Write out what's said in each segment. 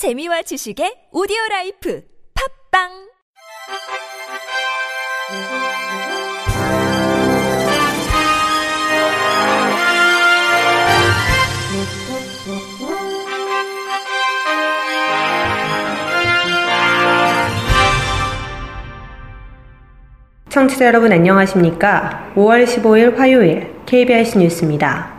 재미와 지식의 오디오 라이프 팝빵 청취자 여러분 안녕하십니까? 5월 15일 화요일 KBS 뉴스입니다.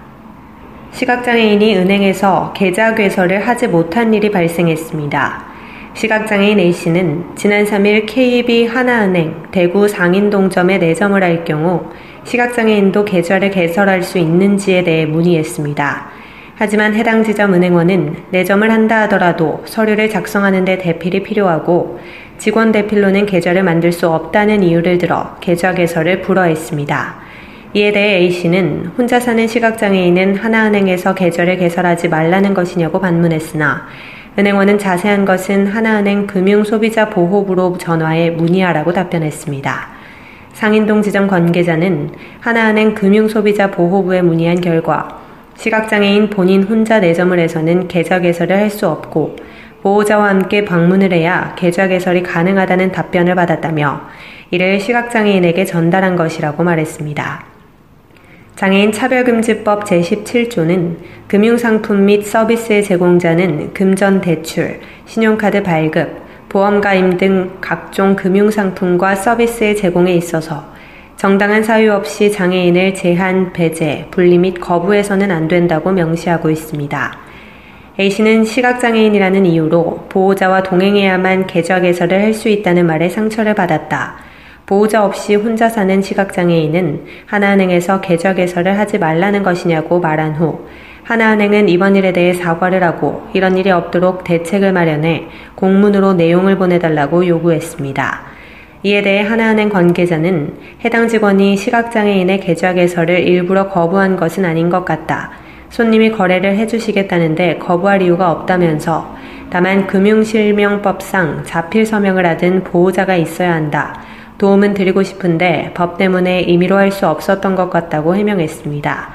시각장애인이 은행에서 계좌 개설을 하지 못한 일이 발생했습니다. 시각장애인 A씨는 지난 3일 KB 하나은행 대구 상인동점에 내점을 할 경우 시각장애인도 계좌를 개설할 수 있는지에 대해 문의했습니다. 하지만 해당 지점 은행원은 내점을 한다 하더라도 서류를 작성하는 데 대필이 필요하고 직원 대필로는 계좌를 만들 수 없다는 이유를 들어 계좌 개설을 불허했습니다. 이에 대해 A씨는 혼자 사는 시각장애인은 하나은행에서 계좌를 개설하지 말라는 것이냐고 반문했으나 은행원은 자세한 것은 하나은행 금융소비자보호부로 전화해 문의하라고 답변했습니다. 상인동 지점 관계자는 하나은행 금융소비자보호부에 문의한 결과 시각장애인 본인 혼자 내점을 해서는 계좌 개설을 할 수 없고 보호자와 함께 방문을 해야 계좌 개설이 가능하다는 답변을 받았다며 이를 시각장애인에게 전달한 것이라고 말했습니다. 장애인 차별금지법 제17조는 금융상품 및 서비스의 제공자는 금전 대출, 신용카드 발급, 보험가임 등 각종 금융상품과 서비스의 제공에 있어서 정당한 사유 없이 장애인을 제한, 배제, 분리 및 거부해서는 안 된다고 명시하고 있습니다. A씨는 시각장애인이라는 이유로 보호자와 동행해야만 계좌 개설을 할 수 있다는 말에 상처를 받았다. 보호자 없이 혼자 사는 시각장애인은 하나은행에서 계좌 개설을 하지 말라는 것이냐고 말한 후 하나은행은 이번 일에 대해 사과를 하고 이런 일이 없도록 대책을 마련해 공문으로 내용을 보내달라고 요구했습니다. 이에 대해 하나은행 관계자는 해당 직원이 시각장애인의 계좌 개설을 일부러 거부한 것은 아닌 것 같다. 손님이 거래를 해주시겠다는데 거부할 이유가 없다면서 다만 금융실명법상 자필 서명을 하든 보호자가 있어야 한다. 도움은 드리고 싶은데 법 때문에 임의로 할 수 없었던 것 같다고 해명했습니다.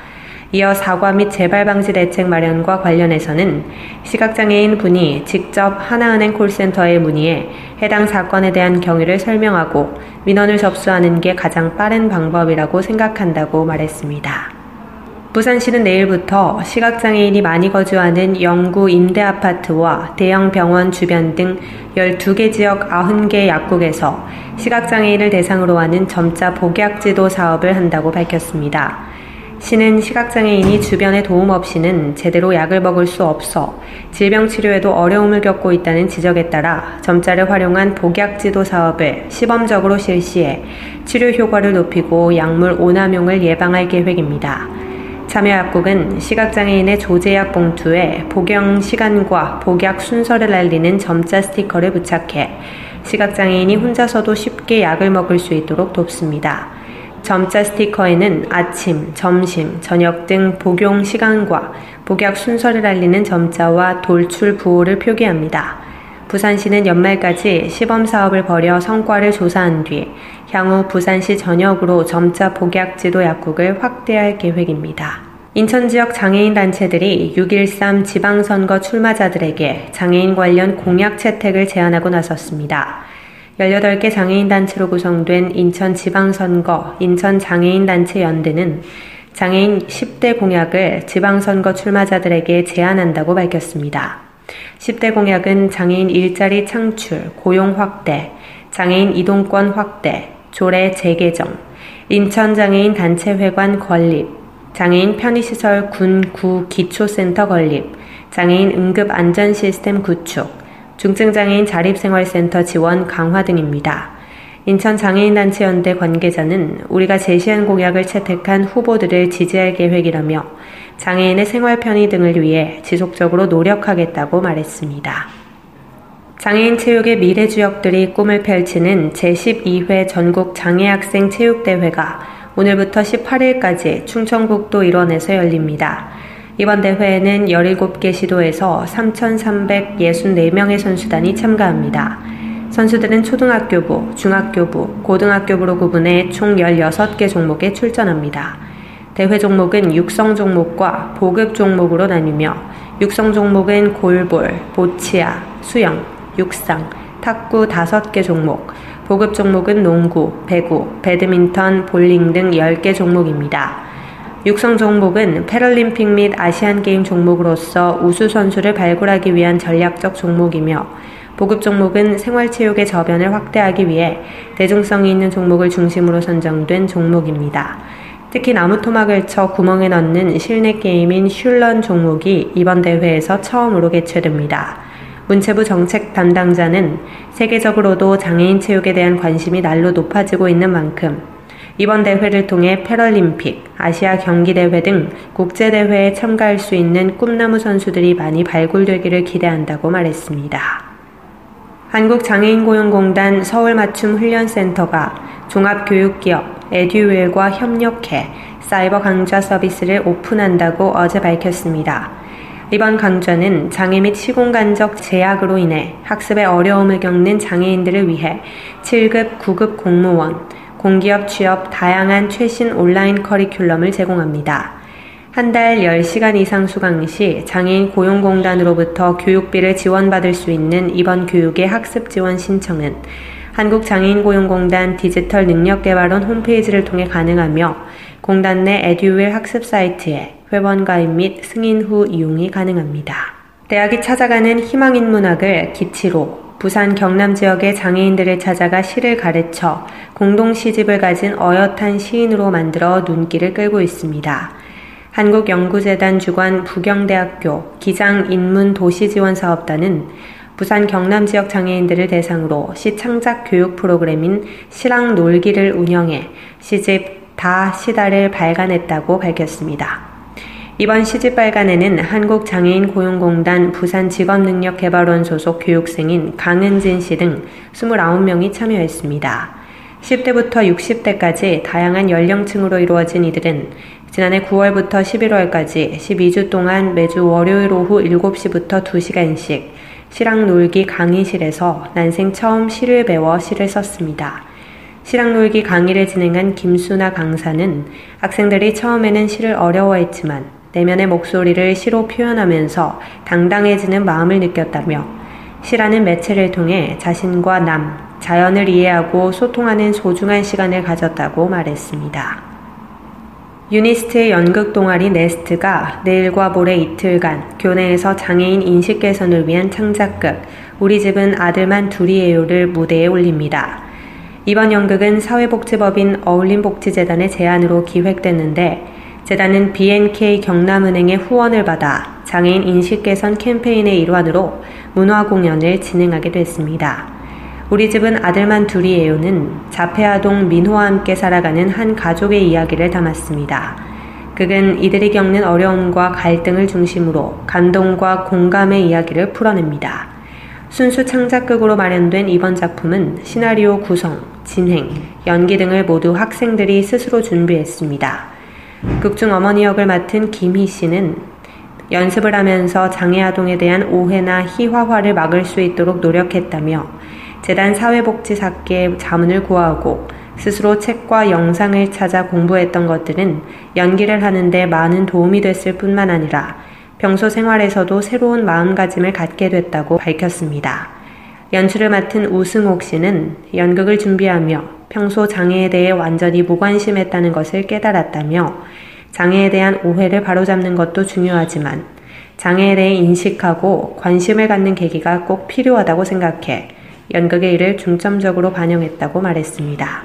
이어 사과 및 재발 방지 대책 마련과 관련해서는 시각장애인 분이 직접 하나은행 콜센터에 문의해 해당 사건에 대한 경위를 설명하고 민원을 접수하는 게 가장 빠른 방법이라고 생각한다고 말했습니다. 부산시는 내일부터 시각장애인이 많이 거주하는 영구 임대아파트와 대형 병원 주변 등 12개 지역 90개 약국에서 시각장애인을 대상으로 하는 점자 복약지도 사업을 한다고 밝혔습니다. 시는 시각장애인이 주변의 도움 없이는 제대로 약을 먹을 수 없어 질병 치료에도 어려움을 겪고 있다는 지적에 따라 점자를 활용한 복약 지도 사업을 시범적으로 실시해 치료 효과를 높이고 약물 오남용을 예방할 계획입니다. 참여 약국은 시각장애인의 조제약 봉투에 복용 시간과 복약 순서를 알리는 점자 스티커를 부착해 시각장애인이 혼자서도 쉽게 약을 먹을 수 있도록 돕습니다. 점자 스티커에는 아침, 점심, 저녁 등 복용 시간과 복약 순서를 알리는 점자와 돌출 부호를 표기합니다. 부산시는 연말까지 시범 사업을 벌여 성과를 조사한 뒤 향후 부산시 전역으로 점자 복약 지도 약국을 확대할 계획입니다. 인천 지역 장애인 단체들이 6.13 지방선거 출마자들에게 장애인 관련 공약 채택을 제안하고 나섰습니다. 18개 장애인 단체로 구성된 인천 지방선거 인천 장애인 단체 연대는 장애인 10대 공약을 지방선거 출마자들에게 제안한다고 밝혔습니다. 10대 공약은 장애인 일자리 창출, 고용 확대, 장애인 이동권 확대, 조례 재개정, 인천 장애인 단체회관 건립, 장애인 편의시설 군, 구, 기초센터 건립, 장애인 응급 안전 시스템 구축, 중증장애인 자립생활센터 지원 강화 등입니다. 인천장애인단체연대 관계자는 우리가 제시한 공약을 채택한 후보들을 지지할 계획이라며 장애인의 생활 편의 등을 위해 지속적으로 노력하겠다고 말했습니다. 장애인 체육의 미래 주역들이 꿈을 펼치는 제12회 전국 장애학생 체육대회가 오늘부터 18일까지 충청북도 일원에서 열립니다. 이번 대회에는 17개 시도에서 3,364명의 선수단이 참가합니다. 선수들은 초등학교부, 중학교부, 고등학교부로 구분해 총 16개 종목에 출전합니다. 대회 종목은 육성 종목과 보급 종목으로 나뉘며 육성 종목은 골볼, 보치아, 수영, 육상, 탁구 5개 종목, 보급 종목은 농구, 배구, 배드민턴, 볼링 등 10개 종목입니다. 육성 종목은 패럴림픽 및 아시안게임 종목으로서 우수 선수를 발굴하기 위한 전략적 종목이며 보급 종목은 생활체육의 저변을 확대하기 위해 대중성이 있는 종목을 중심으로 선정된 종목입니다. 특히 나무 토막을 쳐 구멍에 넣는 실내 게임인 슐런 종목이 이번 대회에서 처음으로 개최됩니다. 문체부 정책 담당자는 세계적으로도 장애인 체육에 대한 관심이 날로 높아지고 있는 만큼 이번 대회를 통해 패럴림픽, 아시아 경기대회 등 국제대회에 참가할 수 있는 꿈나무 선수들이 많이 발굴되기를 기대한다고 말했습니다. 한국장애인고용공단 서울맞춤훈련센터가 종합교육기업 에듀웰과 협력해 사이버 강좌 서비스를 오픈한다고 어제 밝혔습니다. 이번 강좌는 장애 및 시공간적 제약으로 인해 학습에 어려움을 겪는 장애인들을 위해 7급, 9급 공무원, 공기업 취업 다양한 최신 온라인 커리큘럼을 제공합니다. 한 달 10시간 이상 수강 시 장애인 고용공단으로부터 교육비를 지원받을 수 있는 이번 교육의 학습 지원 신청은 한국장애인고용공단 디지털 능력개발원 홈페이지를 통해 가능하며 공단 내 에듀윌 학습 사이트에 회원 가입 및 승인 후 이용이 가능합니다. 대학이 찾아가는 희망인 문학을 기치로 부산 경남 지역의 장애인들을 찾아가 시를 가르쳐 공동 시집을 가진 어엿한 시인으로 만들어 눈길을 끌고 있습니다. 한국연구재단 주관 부경대학교 기장인문도시지원사업단은 부산 경남 지역 장애인들을 대상으로 시 창작 교육 프로그램인 시랑 놀기를 운영해 시집 다 시다를 발간했다고 밝혔습니다. 이번 시집발간에는 한국장애인고용공단 부산직업능력개발원 소속 교육생인 강은진 씨 등 29명이 참여했습니다. 10대부터 60대까지 다양한 연령층으로 이루어진 이들은 지난해 9월부터 11월까지 12주 동안 매주 월요일 오후 7시부터 2시간씩 시랑 놀기 강의실에서 난생 처음 시를 배워 시를 썼습니다. 시랑놀기 강의를 진행한 김수나 강사는 학생들이 처음에는 시를 어려워했지만 내면의 목소리를 시로 표현하면서 당당해지는 마음을 느꼈다며 시라는 매체를 통해 자신과 남, 자연을 이해하고 소통하는 소중한 시간을 가졌다고 말했습니다. 유니스트의 연극 동아리 네스트가 내일과 모레 이틀간 교내에서 장애인 인식 개선을 위한 창작극 우리 집은 아들만 둘이에요를 무대에 올립니다. 이번 연극은 사회복지법인 어울림복지재단의 제안으로 기획됐는데 재단은 BNK 경남은행의 후원을 받아 장애인 인식 개선 캠페인의 일환으로 문화 공연을 진행하게 됐습니다. 우리 집은 아들만 둘이에요는 자폐아동 민호와 함께 살아가는 한 가족의 이야기를 담았습니다. 극은 이들이 겪는 어려움과 갈등을 중심으로 감동과 공감의 이야기를 풀어냅니다. 순수 창작극으로 마련된 이번 작품은 시나리오 구성, 진행, 연기 등을 모두 학생들이 스스로 준비했습니다. 극중 어머니 역을 맡은 김희 씨는 연습을 하면서 장애 아동에 대한 오해나 희화화를 막을 수 있도록 노력했다며 재단 사회복지사께 자문을 구하고 스스로 책과 영상을 찾아 공부했던 것들은 연기를 하는데 많은 도움이 됐을 뿐만 아니라 평소 생활에서도 새로운 마음가짐을 갖게 됐다고 밝혔습니다. 연출을 맡은 우승옥 씨는 연극을 준비하며 평소 장애에 대해 완전히 무관심했다는 것을 깨달았다며 장애에 대한 오해를 바로잡는 것도 중요하지만 장애에 대해 인식하고 관심을 갖는 계기가 꼭 필요하다고 생각해 연극의 일을 중점적으로 반영했다고 말했습니다.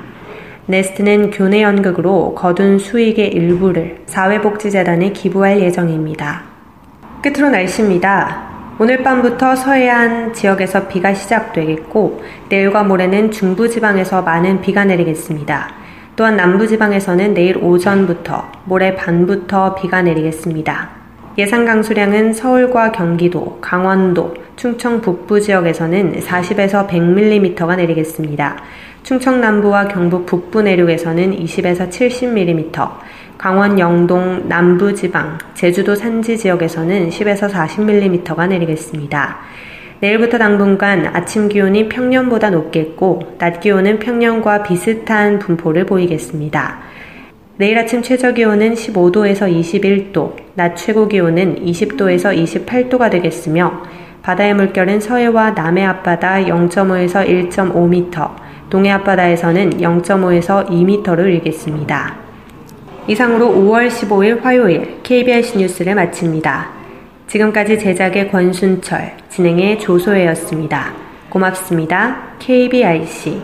네스트는 교내 연극으로 거둔 수익의 일부를 사회복지재단에 기부할 예정입니다. 끝으로 날씨입니다. 오늘 밤부터 서해안 지역에서 비가 시작되겠고 내일과 모레는 중부 지방에서 많은 비가 내리겠습니다. 또한 남부 지방에서는 내일 오전부터 모레 밤부터 비가 내리겠습니다. 예상 강수량은 서울과 경기도, 강원도, 충청 북부 지역에서는 40에서 100mm가 내리겠습니다. 충청 남부와 경북 북부 내륙에서는 20에서 70mm, 강원 영동 남부 지방, 제주도 산지 지역에서는 10에서 40mm가 내리겠습니다. 내일부터 당분간 아침 기온이 평년보다 높겠고, 낮 기온은 평년과 비슷한 분포를 보이겠습니다. 내일 아침 최저 기온은 15도에서 21도, 낮 최고 기온은 20도에서 28도가 되겠으며, 바다의 물결은 서해와 남해 앞바다 0.5에서 1.5m, 동해 앞바다에서는 0.5에서 2m로 일겠습니다. 이상으로 5월 15일 화요일 KBS 뉴스를 마칩니다. 지금까지 제작의 권순철, 진행의 조소혜였습니다. 고맙습니다. KBIC